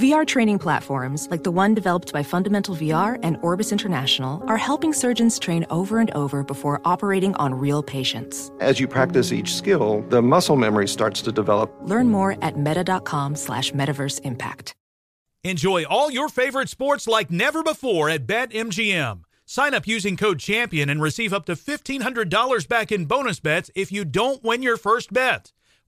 VR training platforms, like the one developed by Fundamental VR and Orbis International, are helping surgeons train over and over before operating on real patients. As you practice each skill, the muscle memory starts to develop. Learn more at meta.com slash metaverse impact. Enjoy all your favorite sports like never before at BetMGM. Sign up using code CHAMPION and receive up to $1,500 back in bonus bets if you don't win your first bet.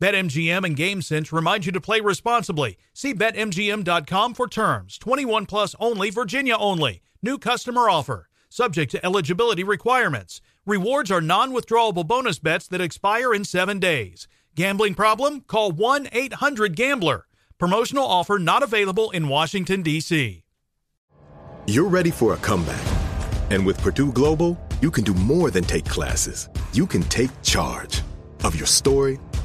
BetMGM and GameSense remind you to play responsibly. See BetMGM.com for terms. 21 plus only, Virginia only. New customer offer. Subject to eligibility requirements. Rewards are non withdrawable bonus bets that expire in seven days. Gambling problem? Call 1 800 Gambler. Promotional offer not available in Washington, D.C. You're ready for a comeback. And with Purdue Global, you can do more than take classes. You can take charge of your story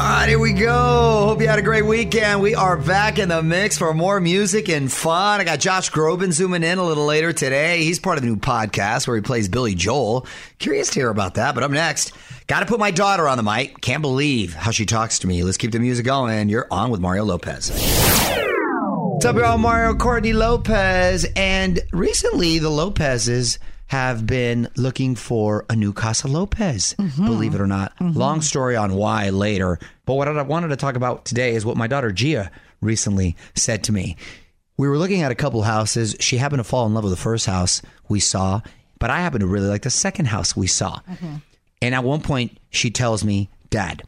All right, here we go. Hope you had a great weekend. We are back in the mix for more music and fun. I got Josh Groban zooming in a little later today. He's part of the new podcast where he plays Billy Joel. Curious to hear about that, but up next, got to put my daughter on the mic. Can't believe how she talks to me. Let's keep the music going. You're on with Mario Lopez. What's up, y'all? Mario Courtney Lopez. And recently, the Lopez's have been looking for a new Casa Lopez, mm-hmm. believe it or not. Mm-hmm. Long story on why later. But what I wanted to talk about today is what my daughter Gia recently said to me. We were looking at a couple houses. She happened to fall in love with the first house we saw, but I happened to really like the second house we saw. Mm-hmm. And at one point, she tells me, Dad,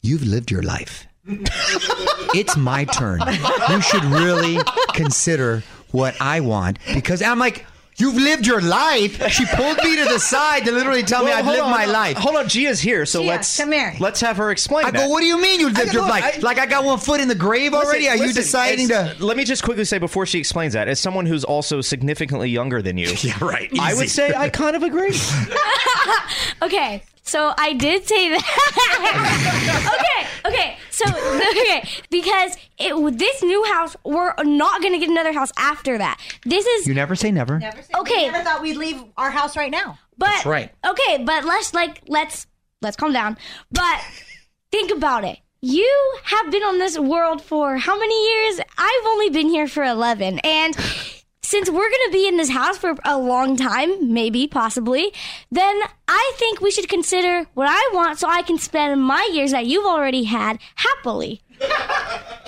you've lived your life. it's my turn. You should really consider what I want because I'm like, You've lived your life. She pulled me to the side to literally tell well, me I've lived on, my life. Hold on, Gia's here, so Gia, let's come here. let's have her explain. I that. go, what do you mean you lived your life? I, like I got one foot in the grave listen, already? Are listen, you deciding to? Let me just quickly say before she explains that, as someone who's also significantly younger than you, yeah, right. Easy. I would say I kind of agree. okay, so I did say that. okay, okay. So okay, because it, this new house, we're not gonna get another house after that. This is you never say never. Never say okay. We never thought we'd leave our house right now. But That's right. Okay, but let's like let's let's calm down. But think about it. You have been on this world for how many years? I've only been here for 11. And since we're going to be in this house for a long time, maybe, possibly, then I think we should consider what I want so I can spend my years that you've already had happily.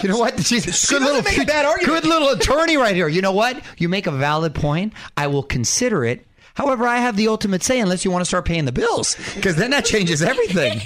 You know what? She's she good little make a bad argument. Good little attorney right here. You know what? You make a valid point. I will consider it. However, I have the ultimate say unless you want to start paying the bills, because then that changes everything.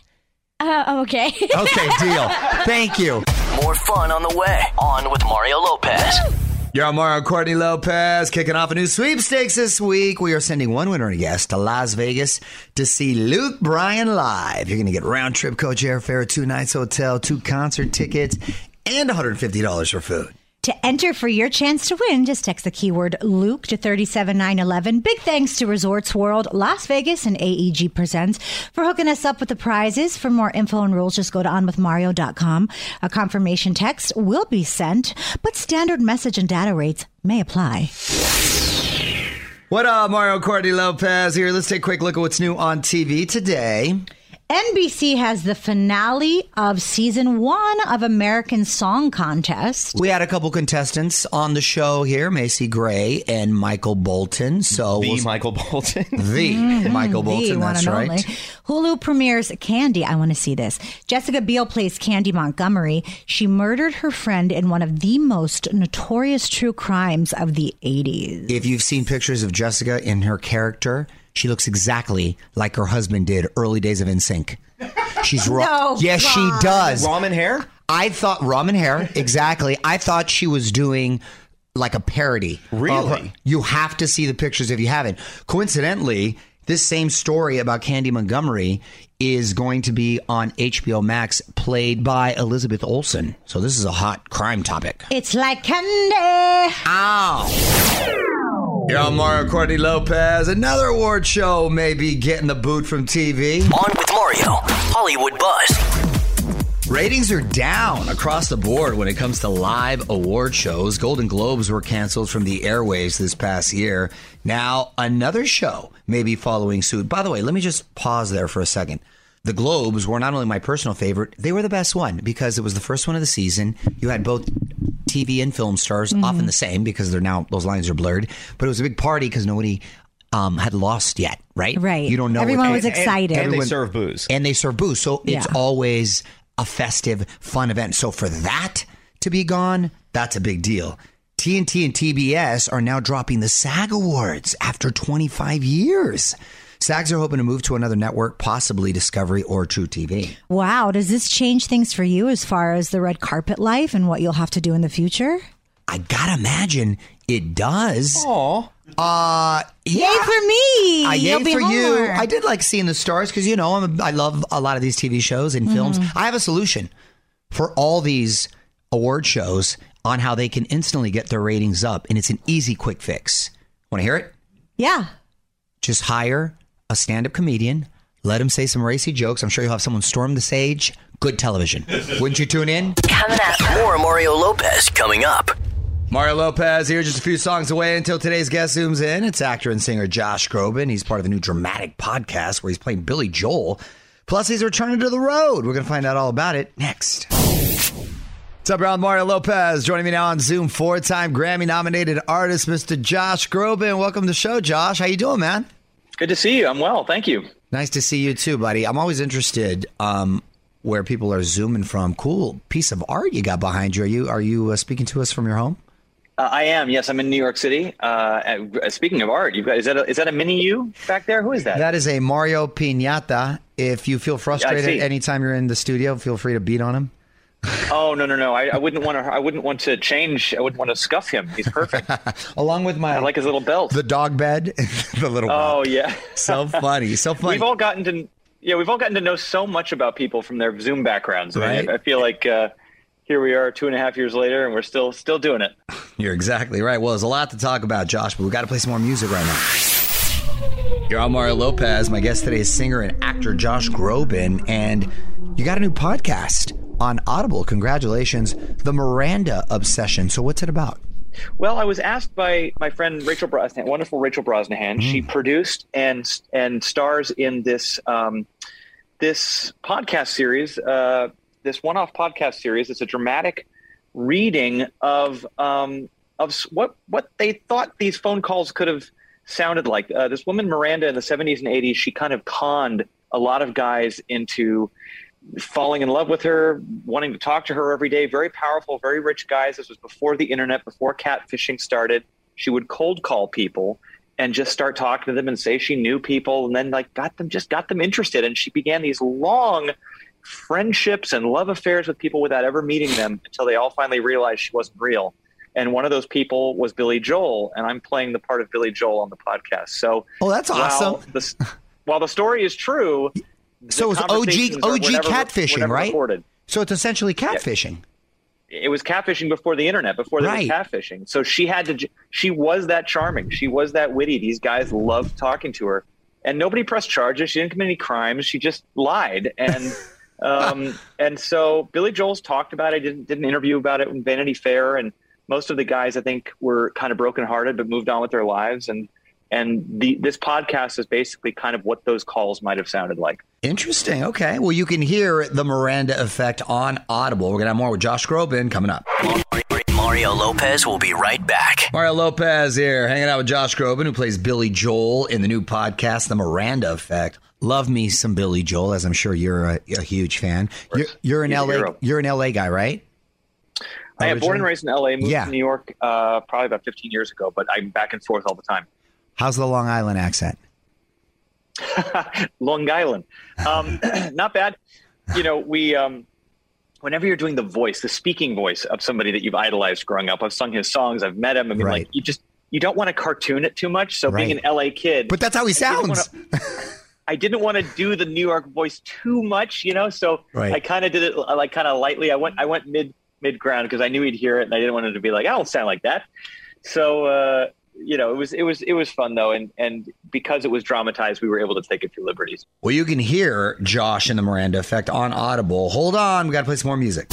uh, okay. okay, deal. Thank you. More fun on the way. On with Mario Lopez. You're Mario Courtney Lopez kicking off a new sweepstakes this week. We are sending one winner a guest to Las Vegas to see Luke Bryan live. You're going to get round trip coach airfare, two nights hotel, two concert tickets, and $150 for food. To enter for your chance to win, just text the keyword Luke to 37911. Big thanks to Resorts World Las Vegas and AEG Presents for hooking us up with the prizes. For more info and rules, just go to onwithmario.com. A confirmation text will be sent, but standard message and data rates may apply. What up, Mario Courtney Lopez here. Let's take a quick look at what's new on TV today. NBC has the finale of season one of American Song Contest. We had a couple contestants on the show here, Macy Gray and Michael Bolton. So the we'll, Michael Bolton, the mm-hmm. Michael Bolton. The that's right. Only. Hulu premieres Candy. I want to see this. Jessica Biel plays Candy Montgomery. She murdered her friend in one of the most notorious true crimes of the 80s. If you've seen pictures of Jessica in her character, she looks exactly like her husband did early days of NSYNC. She's ra- No, yes, she Ron. does. Ramen hair? I thought ramen hair exactly. I thought she was doing like a parody. Really? her. You have to see the pictures if you haven't. Coincidentally, this same story about Candy Montgomery is going to be on HBO Max, played by Elizabeth Olsen. So this is a hot crime topic. It's like candy. Ow! You're on Mario Courtney Lopez. Another award show may be getting the boot from TV. On with Mario, Hollywood Buzz. Ratings are down across the board when it comes to live award shows. Golden Globes were canceled from the airwaves this past year. Now, another show may be following suit. By the way, let me just pause there for a second. The Globes were not only my personal favorite, they were the best one because it was the first one of the season. You had both TV and film stars, often the same because they're now, those lines are blurred. But it was a big party because nobody um, had lost yet, right? Right. You don't know. Everyone what- was excited. And they Everyone- serve booze. and they serve booze. So it's Yeah. always a festive, fun event. So for that to be gone, that's a big deal. TNT and TBS are now dropping the SAG Awards after 25 years. SAGs are hoping to move to another network, possibly Discovery or truTV. Wow. Does this change things for you as far as the red carpet life and what you'll have to do in the future? I gotta imagine it does. Aw. Uh, yeah. Yay for me. I yay be for you. I did like seeing the stars because you know I'm a, I love a lot of these TV shows and films. Mm-hmm. I have a solution for all these award shows on how they can instantly get their ratings up, and it's an easy, quick fix. Want to hear it? Yeah. Just hire a stand-up comedian. Let him say some racy jokes. I'm sure you'll have someone storm the stage. Good television. Wouldn't you tune in? Coming up. More Mario Lopez coming up. Mario Lopez here, just a few songs away until today's guest zooms in. It's actor and singer Josh Groban. He's part of a new dramatic podcast where he's playing Billy Joel. Plus, he's returning to the road. We're going to find out all about it next. What's up, around Mario Lopez joining me now on Zoom. Four-time Grammy-nominated artist, Mr. Josh Groban. Welcome to the show, Josh. How you doing, man? Good to see you. I'm well. Thank you. Nice to see you too, buddy. I'm always interested um, where people are zooming from. Cool piece of art you got behind you. Are you are you uh, speaking to us from your home? Uh, I am. Yes, I'm in New York City. Uh, uh, speaking of art, you've got is that a, is that a mini you back there? Who is that? That is a Mario Pinata. If you feel frustrated anytime you're in the studio, feel free to beat on him. Oh no no no! I, I wouldn't want to. I wouldn't want to change. I wouldn't want to scuff him. He's perfect. Along with my I like his little belt. the dog bed, the little oh rock. yeah. so funny, so funny. We've all gotten to yeah. We've all gotten to know so much about people from their Zoom backgrounds. I, Right. I, I feel like uh, here we are, two and a half years later, and we're still still doing it. You're exactly right. Well, there's a lot to talk about, Josh, but we got to play some more music right now. You're on Mario Lopez. My guest today is singer and actor Josh Groban, and you got a new podcast on Audible. Congratulations, The Miranda Obsession. So, what's it about? Well, I was asked by my friend Rachel Brosnahan, wonderful Rachel Brosnahan. She produced and and stars in this um, this podcast series, uh, this one-off podcast series. It's a dramatic reading of um, of what what they thought these phone calls could have sounded like. Uh, this woman Miranda in the 70s and 80s, she kind of conned a lot of guys into falling in love with her, wanting to talk to her every day. Very powerful, very rich guys. This was before the internet, before catfishing started. She would cold call people and just start talking to them and say she knew people and then like got them just got them interested and she began these long friendships and love affairs with people without ever meeting them until they all finally realized she wasn't real and one of those people was Billy Joel and I'm playing the part of Billy Joel on the podcast so Oh, that's while awesome. the, while the story is true So it's OG OG were catfishing, right? So it's essentially catfishing. it was catfishing before the internet, before there Right. was catfishing. So she had to. She was that charming. She was that witty. These guys loved talking to her, and nobody pressed charges. She didn't commit any crimes. She just lied, and um, and so Billy Joel's talked about it. Did, did an interview about it in Vanity Fair, and most of the guys I think were kind of brokenhearted, but moved on with their lives. And and the this podcast is basically kind of what those calls might have sounded like. Interesting. Okay. Well, you can hear the Miranda effect on Audible. We're going to have more with Josh Groban coming up. Mario Lopez will be right back. Mario Lopez here, hanging out with Josh Groban, who plays Billy Joel in the new podcast, The Miranda Effect. Love me some Billy Joel, as I'm sure you're a, a huge fan. You're, you're an He's LA. You're an LA guy, right? I am born and raised in LA, moved Yeah. to New York uh, probably about 15 years ago, but I'm back and forth all the time. How's the Long Island accent? Long Island. Um, not bad. you know, we um, whenever you're doing the voice, the speaking voice of somebody that you've idolized growing up, I've sung his songs, I've met him. I mean, Right. like you just you don't want to cartoon it too much. So being an LA kid, But that's how he sounds. I didn't want to do the New York voice too much, you know. So Right. I kind of did it uh, like kind of lightly. I went I went mid mid ground because I knew he'd hear it, and I didn't want him to be like, I don't sound like that. So uh, you know, it was it was it was fun though, and and because it was dramatized, we were able to take a few liberties. Well, you can hear Josh and the Miranda Effect on Audible. Hold on, we got to play some more music.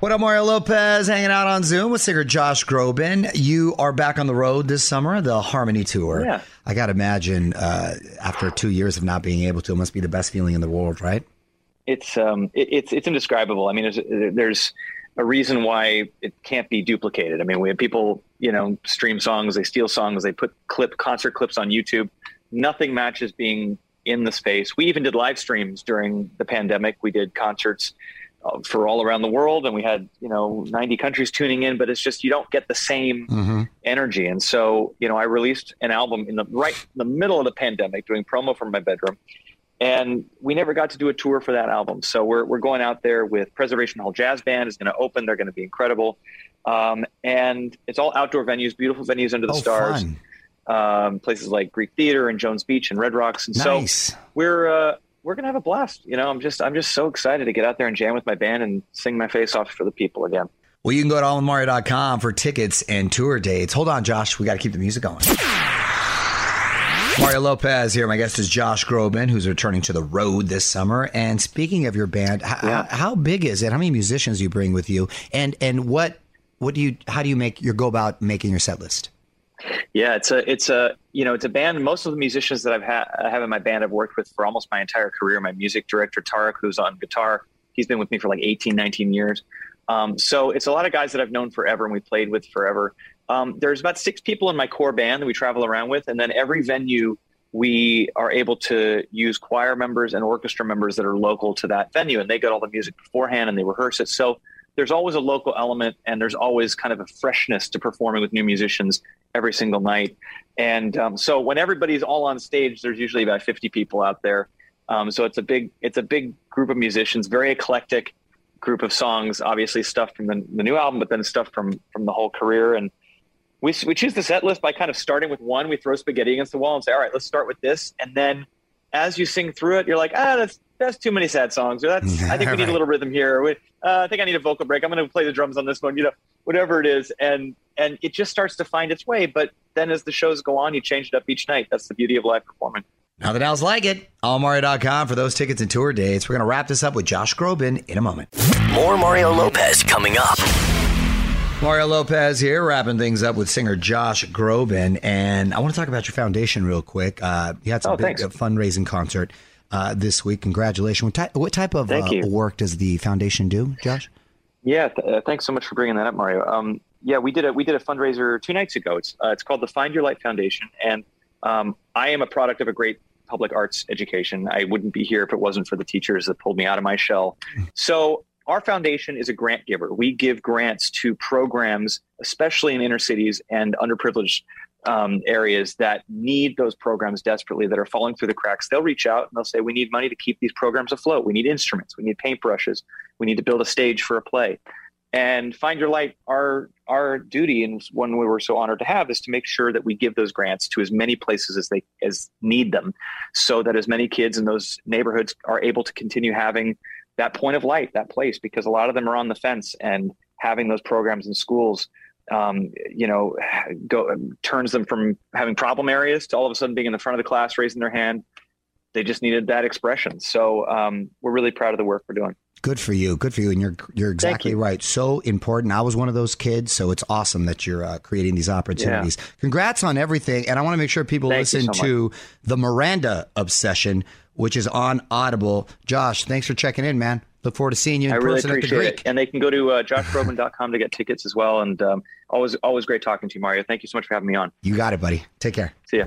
What up, Mario Lopez? Hanging out on Zoom with singer Josh Groban. You are back on the road this summer, the Harmony Tour. Yeah. I got to imagine uh, after two years of not being able to, it must be the best feeling in the world, right? it's um it, it's it's indescribable. I mean, there's there's a reason why it can't be duplicated. I mean, we have people you know stream songs, they steal songs, they put clip concert clips on YouTube. Nothing matches being in the space. We even did live streams during the pandemic. We did concerts uh, for all around the world, and we had you know 90 countries tuning in. But it's just you don't get the same energy. And so, you know, I released an album in the right in the middle of the pandemic, doing promo from my bedroom, and we never got to do a tour for that album. So we're we're going out there with Preservation Hall Jazz Band is going to open. They're going to be incredible, um, and it's all outdoor venues, beautiful venues under the Oh, stars. Um, places like Greek Theater and Jones Beach and Red Rocks, and Nice. so we're uh, we're gonna have a blast. You know, I'm just I'm just so excited to get out there and jam with my band and sing my face off for the people again. Well, you can go to allmario.com for tickets and tour dates. Hold on, Josh. We got to keep the music going. Mario Lopez here. My guest is Josh Groban, who's returning to the road this summer. And speaking of your band, h- h- how big is it? How many musicians do you bring with you? And and what what do you how do you make your go about making your set list? Yeah, it's a it's a you know it's a band. Most of the musicians that I've had I have in my band I've worked with for almost my entire career. My music director Tariqh, who's on guitar, he's been with me for like 18, 19 years. Um, so it's a lot of guys that I've known forever and we played with forever. Um, there's about six people in my core band that we travel around with, and then every venue we are able to use choir members and orchestra members that are local to that venue, and they get all the music beforehand and they rehearse it. So there's always a local element, and there's always kind of a freshness to performing with new musicians every single night. And um, so when everybody's all on stage, there's usually about 50 people out there. Um, so it's a big it's a big group of musicians, very eclectic group of songs. Obviously, stuff from the, the new album, but then stuff from from the whole career. And we we choose the set list by kind of starting with one. We throw spaghetti against the wall and say, all right, let's start with this. And then as you sing through it, you're like, ah, that's that's too many sad songs, or that's I think we need a little rhythm here. We- uh, I think I need a vocal break. I'm going to play the drums on this one. You know, whatever it is, and and it just starts to find its way. But then as the shows go on, you change it up each night. That's the beauty of live performing. Nothing else like it. Allmario.com for those tickets and tour dates. We're going to wrap this up with Josh Groban in a moment. More Mario Lopez coming up. Mario Lopez here, wrapping things up with singer Josh Groban. And I want to talk about your foundation real quick. Uh, you had some Oh, big thanks. uh, fundraising concert uh, this week. Congratulations. What, ty- what type of uh, work does the foundation do, Josh? Yeah, th- uh, thanks so much for bringing that up, Mario. Um, yeah, we did a we did a fundraiser two nights ago. It's uh, it's called the Find Your Light Foundation, and um, I am a product of a great public arts education. I wouldn't be here if it wasn't for the teachers that pulled me out of my shell. So our foundation is a grant giver. We give grants to programs, especially in inner cities and underprivileged um, areas that need those programs desperately, that are falling through the cracks. They'll reach out and they'll say, "We need money to keep these programs afloat. We need instruments. We need paintbrushes. We need to build a stage for a play." And Find Your Light, our our duty, and one we were so honored to have, is to make sure that we give those grants to as many places as they as need them, so that as many kids in those neighborhoods are able to continue having that point of light, that place, because a lot of them are on the fence, and having those programs in schools, um, you know, go turns them from having problem areas to all of a sudden being in the front of the class, raising their hand. They just needed that expression. So um, we're really proud of the work we're doing. Good for you. Good for you. And you're you're exactly you. right. So important. I was one of those kids, so it's awesome that you're uh, creating these opportunities. Congrats on everything. And I want to make sure people Thank listen so to the Miranda Obsession, which is on Audible. Josh, thanks for checking in, man. Look forward to seeing you in I really person at the appreciate Greek. it. And they can go to uh, joshgroban.com to get tickets as well. And um, always, always great talking to you, Mario. Thank you so much for having me on. You got it, buddy. Take care. See ya.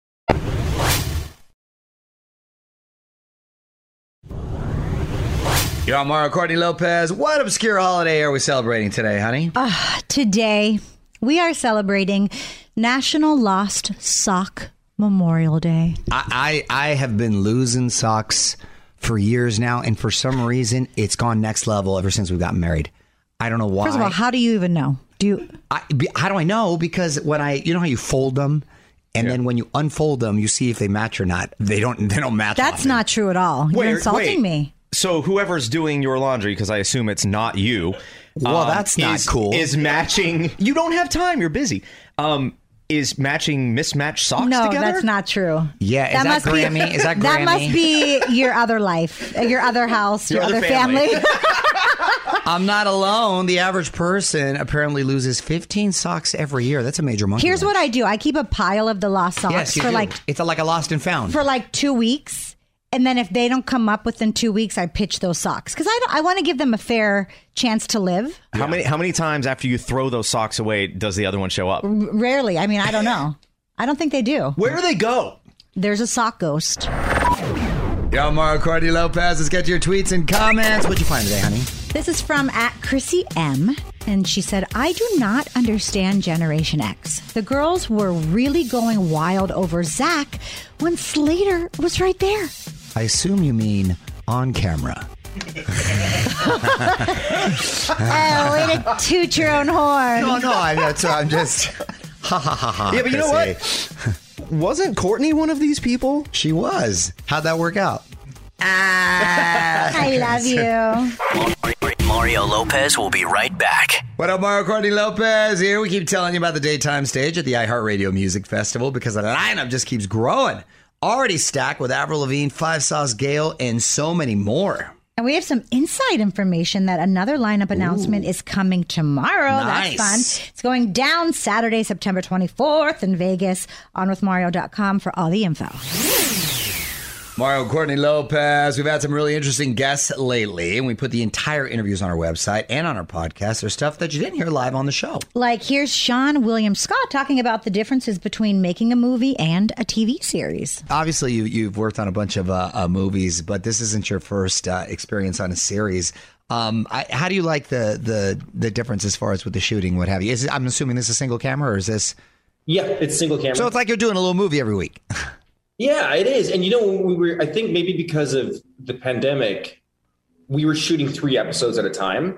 You're on Mario Courtney Lopez. What obscure holiday are we celebrating today, honey? Uh, today, we are celebrating National Lost Sock Memorial Day. I, I, I have been losing socks for years now, and for some reason, it's gone next level ever since we got married. I don't know why. First of all, how do you even know? Do you? I, how do I know? Because when I, you know how you fold them, and then when you unfold them, you see if they match or not. They don't. They don't match. That's not true at all. You're insulting wait. me. So whoever's doing your laundry, because I assume it's not you. Well, um, that's not is- cool. Is matching. You don't have time. You're busy. Um, is matching mismatched socks no, together? that's not true. Yeah, is that must be- Is that That must be your other life, your other house, your, Your other other family. family. I'm not alone. The average person apparently loses 15 socks every year. That's a major monkey. Here's wrench. what I do: I keep a pile of the lost socks Yes, you for do. like it's a, like a lost and found. for like two weeks, and then if they don't come up within two weeks, I pitch those socks because I don't, I want to give them a fair chance to live. How many? How many times after you throw those socks away does the other one show up? R- Rarely. I mean, I don't know. I don't think they do. Where do they go? There's a sock ghost. Yo, Mario Courtney Lopez. Let's get to your tweets and comments. What'd you find today, honey? This is from at Chrissy M. And she said, I do not understand Generation X. The girls were really going wild over Zack when Slater was right there. I assume you mean on camera. oh, way to toot your own horn. No, no, I, that's, I'm just. Ha ha ha ha. Yeah, but you know what? Wasn't Courtney one of these people? She was. How'd that work out? Ah, I love you. Mario Lopez will be right back. What up, Mario Courtney Lopez here. We keep telling you about the daytime stage at the iHeartRadio Music Festival because the lineup just keeps growing. Already stacked with Avril Lavigne, Five Sauce Gale, and so many more. And we have some inside information that another lineup announcement is coming tomorrow. Nice. That's fun. It's going down Saturday, September 24th in Vegas. On with OnWithMario.com for all the info. Mario Courtney Lopez. We've had some really interesting guests lately, and we put the entire interviews on our website and on our podcast. There's stuff that you didn't hear live on the show. Like here's Seann William Scott talking about the differences between making a movie and a TV series. Obviously, you, you've worked on a bunch of uh, uh, movies, but this isn't your first uh, experience on a series. Um, I, how do you like the, the the difference as far as with the shooting, what have you? Is it, I'm assuming this is a single camera, or is this? Yeah, it's single camera. So it's like you're doing a little movie every week. Yeah, it is. And you know, we were, I think maybe because of the pandemic, we were shooting three episodes at a time,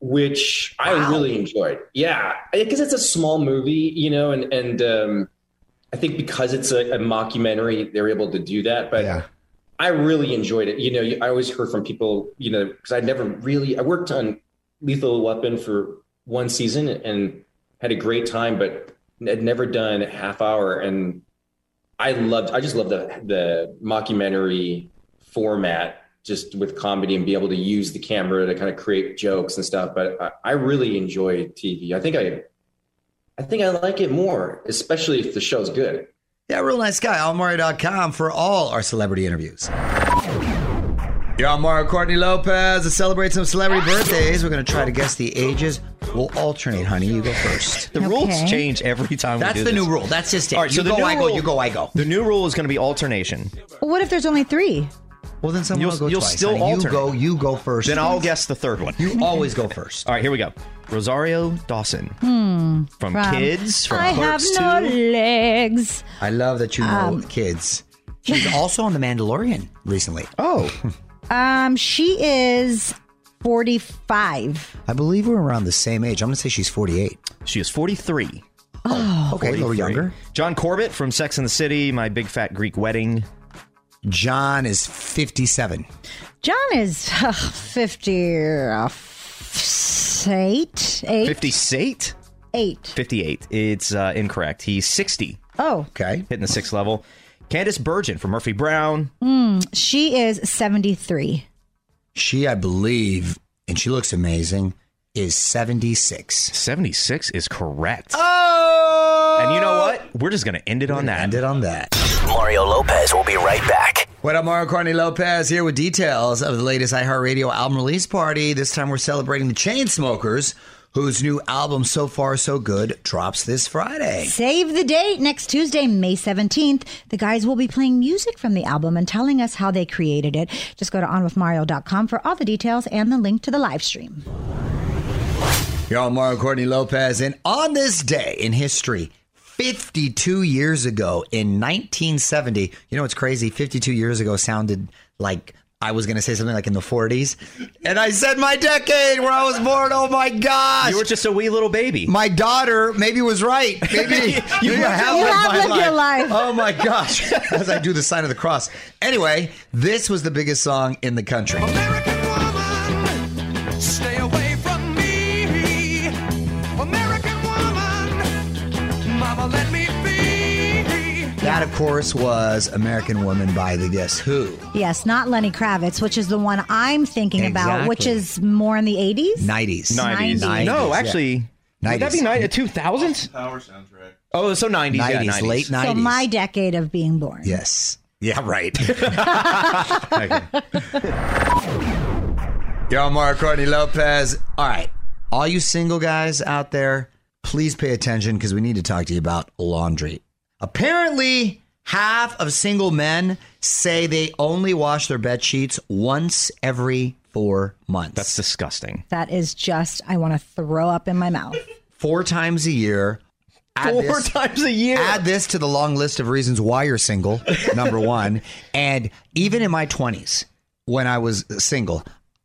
which I really enjoyed. Yeah, because it's a small movie, you know, and and um, I think because it's a, a mockumentary, they're able to do that. But I really enjoyed it. You know, I always heard from people, you know, because I never really I worked on Lethal Weapon for one season and had a great time, but had never done a half hour. And I loved, I just love the the mockumentary format, just with comedy and be able to use the camera to kind of create jokes and stuff. But I, I really enjoy TV. I think I, I think I like it more, especially if the show's good. Yeah, real nice guy. Almario.com for all our celebrity interviews. You're on Mario Courtney Lopez to celebrate some celebrity birthdays. We're going to try to guess the ages. We'll alternate, honey. You go first. The rules change every time we That's do the this. new rule. That's just it. All right, so You the go, new I go, rule- you go, I go. The new rule is going to be alternation. What if there's only three? Well, then someone You'll, will go you'll twice, still honey. You alternate. go- you go first. Then I'll guess the third one. You always go first. All right, here we go. Rosario Dawson Hmm. from, Kids, from I have Clerks no 2. legs. I love that you know Um, kids. She was also on The Mandalorian recently. Oh. Um, she is 45. I believe we're around the same age. I'm going to say she's 48. She is 43. Oh, okay, a little younger. John Corbett from Sex and the City, My Big Fat Greek Wedding. John is 57. John is uh, 58. Eight. 58? Eight. 58. It's uh, incorrect. He's 60. Oh. Okay. Hitting the sixth level. Candice Bergen from Murphy Brown. Hmm. She is 73. She, I believe, and she looks amazing, is 76. 76 is correct. Oh! And you know what? We're just going to end it on that. End it on that. Mario Lopez will be right back. What up, Mario Courtney Lopez here with details of the latest iHeartRadio album release party. This time we're celebrating the Chainsmokers, whose new album, So Far So Good, drops this Friday. Save the date next Tuesday, May 17th. The guys will be playing music from the album and telling us how they created it. Just go to onwithmario.com for all the details and the link to the live stream. You're on Mario Courtney Lopez, and on this day in history, 52 years ago in 1970, you know what's crazy? 52 years ago sounded like I was going to say something like in the 40s. And I said my decade where I was born. Oh my gosh. You were just a wee little baby. My daughter maybe was right. Maybe You maybe I lived have your- lived You have my lived your life. Oh my gosh. As I do the sign of the cross. Anyway, this was the biggest song in the country. Stay That, of course, was American Woman by the Guess Who. Yes, not Lenny Kravitz, which is the one I'm thinking about, which is more in the 80s. 90s. 90s. 90s. No, yeah. actually. Would that be 90s. ni- 2000s? Power soundtrack. Oh, so 90s. yeah, 90s, 90s. late 90s. So my decade of being born. Yes. Yeah, right. Yo, Mario Courtney Lopez. All right. All you single guys out there, please pay attention because we need to talk to you about laundry. Apparently, half of single men say they only wash their bed sheets once every four months. That's disgusting. That is just, I want to throw up in my mouth. Four times a year. Add Four this- times a year. Add this to the long list of reasons why you're single, number one. And even in my 20s, when I was single,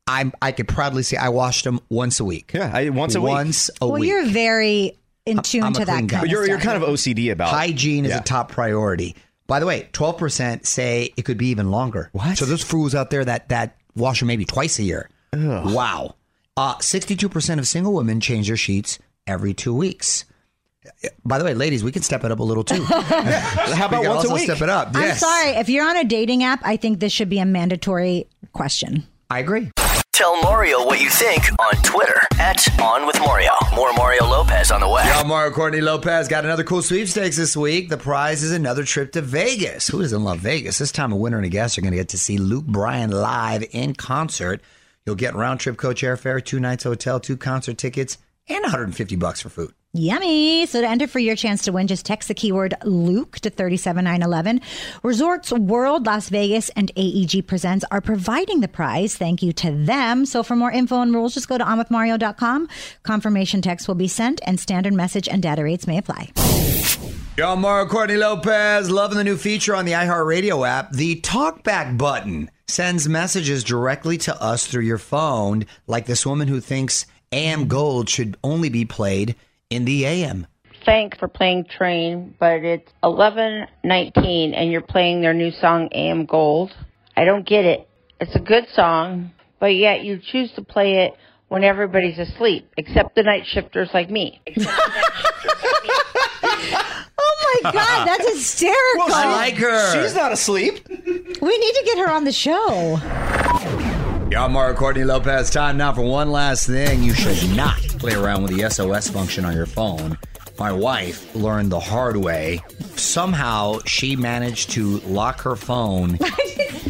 I'm, I could proudly say I washed them once a week. Yeah, I, once a week. Once a well, week. Well, you're very in tune I'm to that kind guy. But you're, you're kind of OCD about Hygiene is Yeah. a top priority. By the way, 12% say it could be even longer. What? So there's fools out there that, that wash them maybe twice a year. Wow. Uh, 62% of single women change their sheets every two weeks. By the way, ladies, we can step it up a little too. How about we can once a week? step it up. I'm Yes. sorry. If you're on a dating app, I think this should be a mandatory question. I agree. Tell Mario what you think on Twitter at On With Mario. More Mario Lopez on the way. Y'all, Mario Courtney Lopez got another cool sweepstakes this week. The prize is another trip to Vegas. Who doesn't love Vegas? This time, a winner and a guest are going to get to see Luke Bryan live in concert. You'll get round trip coach airfare, two nights hotel, two concert tickets, and 150 bucks for food. Yummy. So to enter for your chance to win, just text the keyword Luke to 37911. Resorts World Las Vegas and AEG Presents are providing the prize. Thank you to them. So for more info and rules, just go to onwithmario.com. Confirmation text will be sent and standard message and data rates may apply. Y'all, Mario Courtney Lopez, loving the new feature on the iHeartRadio app, the talkback button. sends messages directly to us through your phone, like this woman who thinks AM Gold should only be played in the AM. Thanks for playing Train, but it's 11:19 and you're playing their new song AM Gold. I don't get it. It's a good song, but yet you choose to play it when everybody's asleep, except the night shifters like me. Oh my God, that's hysterical. I like her. She's not asleep. We need to get her on the show. I'm Mario Courtney Lopez. Time now for one last thing. You should not play around with the SOS function on your phone. My wife learned the hard way. Somehow she managed to lock her phone.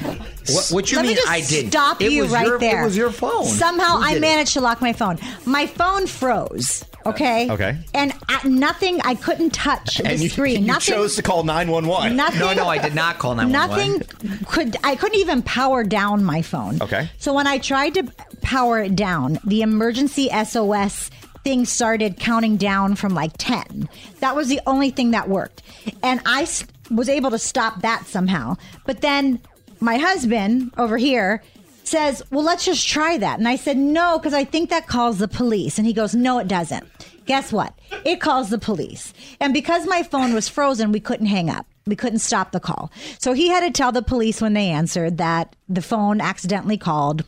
what, what you Let mean? me just I did. stop It you was right your- there. It was your phone. Somehow I did it? managed to lock my phone. My phone froze. Okay. Okay. And at nothing, I couldn't touch the And you, screen. you nothing. chose to call 911. Nothing. No, no, I did not call 911. Nothing could. I couldn't even power down my phone. Okay. So when I tried to power it down, the emergency SOS thing started counting down from like 10. That was the only thing that worked. And I was able to stop that somehow. But then my husband over here says, Well, let's just try that. And I said, No, because I think that calls the police. And he goes, No, it doesn't. Guess what? It calls the police. And because my phone was frozen, we couldn't hang up. We couldn't stop the call. So he had to tell the police when they answered that the phone accidentally called.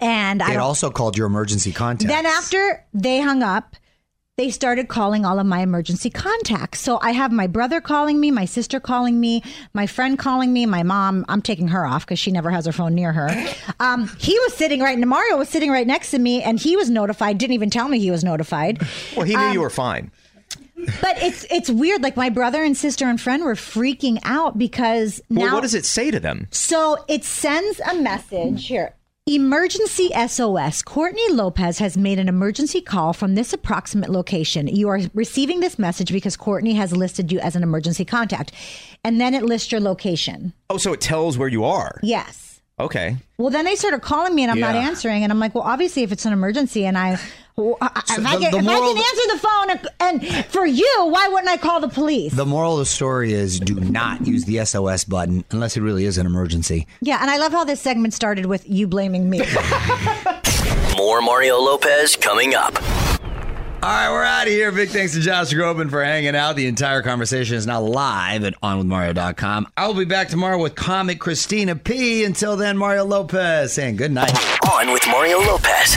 And I It don't- also called your emergency contact. then after they hung up, they started calling all of my emergency contacts. So I have my brother calling me, my sister calling me, my friend calling me, my mom. I'm taking her off because she never has her phone near her. Um, he was sitting right, and Mario was sitting right next to me, and he was notified. Didn't even tell me he was notified. Well, he knew Um, you were fine. But it's it's weird. Like my brother and sister and friend were freaking out because now. well, what does it say to them? So it sends a message here. Emergency SOS. Courtney Lopez has made an emergency call from this approximate location. You are receiving this message because Courtney has listed you as an emergency contact. And then it lists your location. Oh, so it tells where you are. Yes. Okay. Well, then they started calling me and I'm not Yeah. answering. And I'm like, well, obviously, if it's an emergency and I. well, I- uh, uh, So if, I the- can, the if I can answer the phone and, and for you, why wouldn't I call the police? the moral of the story is do not use the SOS button unless it really is an emergency. Yeah, and I love how this segment started with you blaming me. More Mario Lopez coming up. All right, we're out of here. Big thanks to Josh Groban for hanging out. The entire conversation is now live at onwithmario.com. I'll be back tomorrow with comic Christina P. Until then, Mario Lopez saying good night. On with Mario Lopez.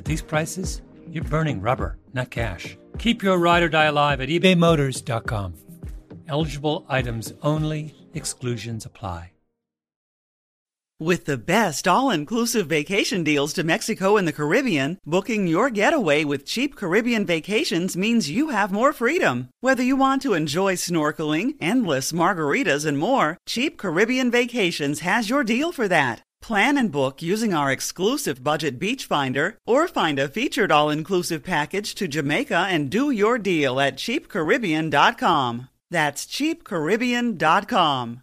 at these prices, you're burning rubber, not cash. Keep your ride or die alive at ebaymotors.com. Eligible items only, exclusions apply. With the best all inclusive vacation deals to Mexico and the Caribbean, booking your getaway with cheap Caribbean vacations means you have more freedom. Whether you want to enjoy snorkeling, endless margaritas, and more, Cheap Caribbean Vacations has your deal for that. Plan and book using our exclusive budget beach finder or find a featured all inclusive package to Jamaica and do your deal at cheapcaribbean.com. That's cheapcaribbean.com.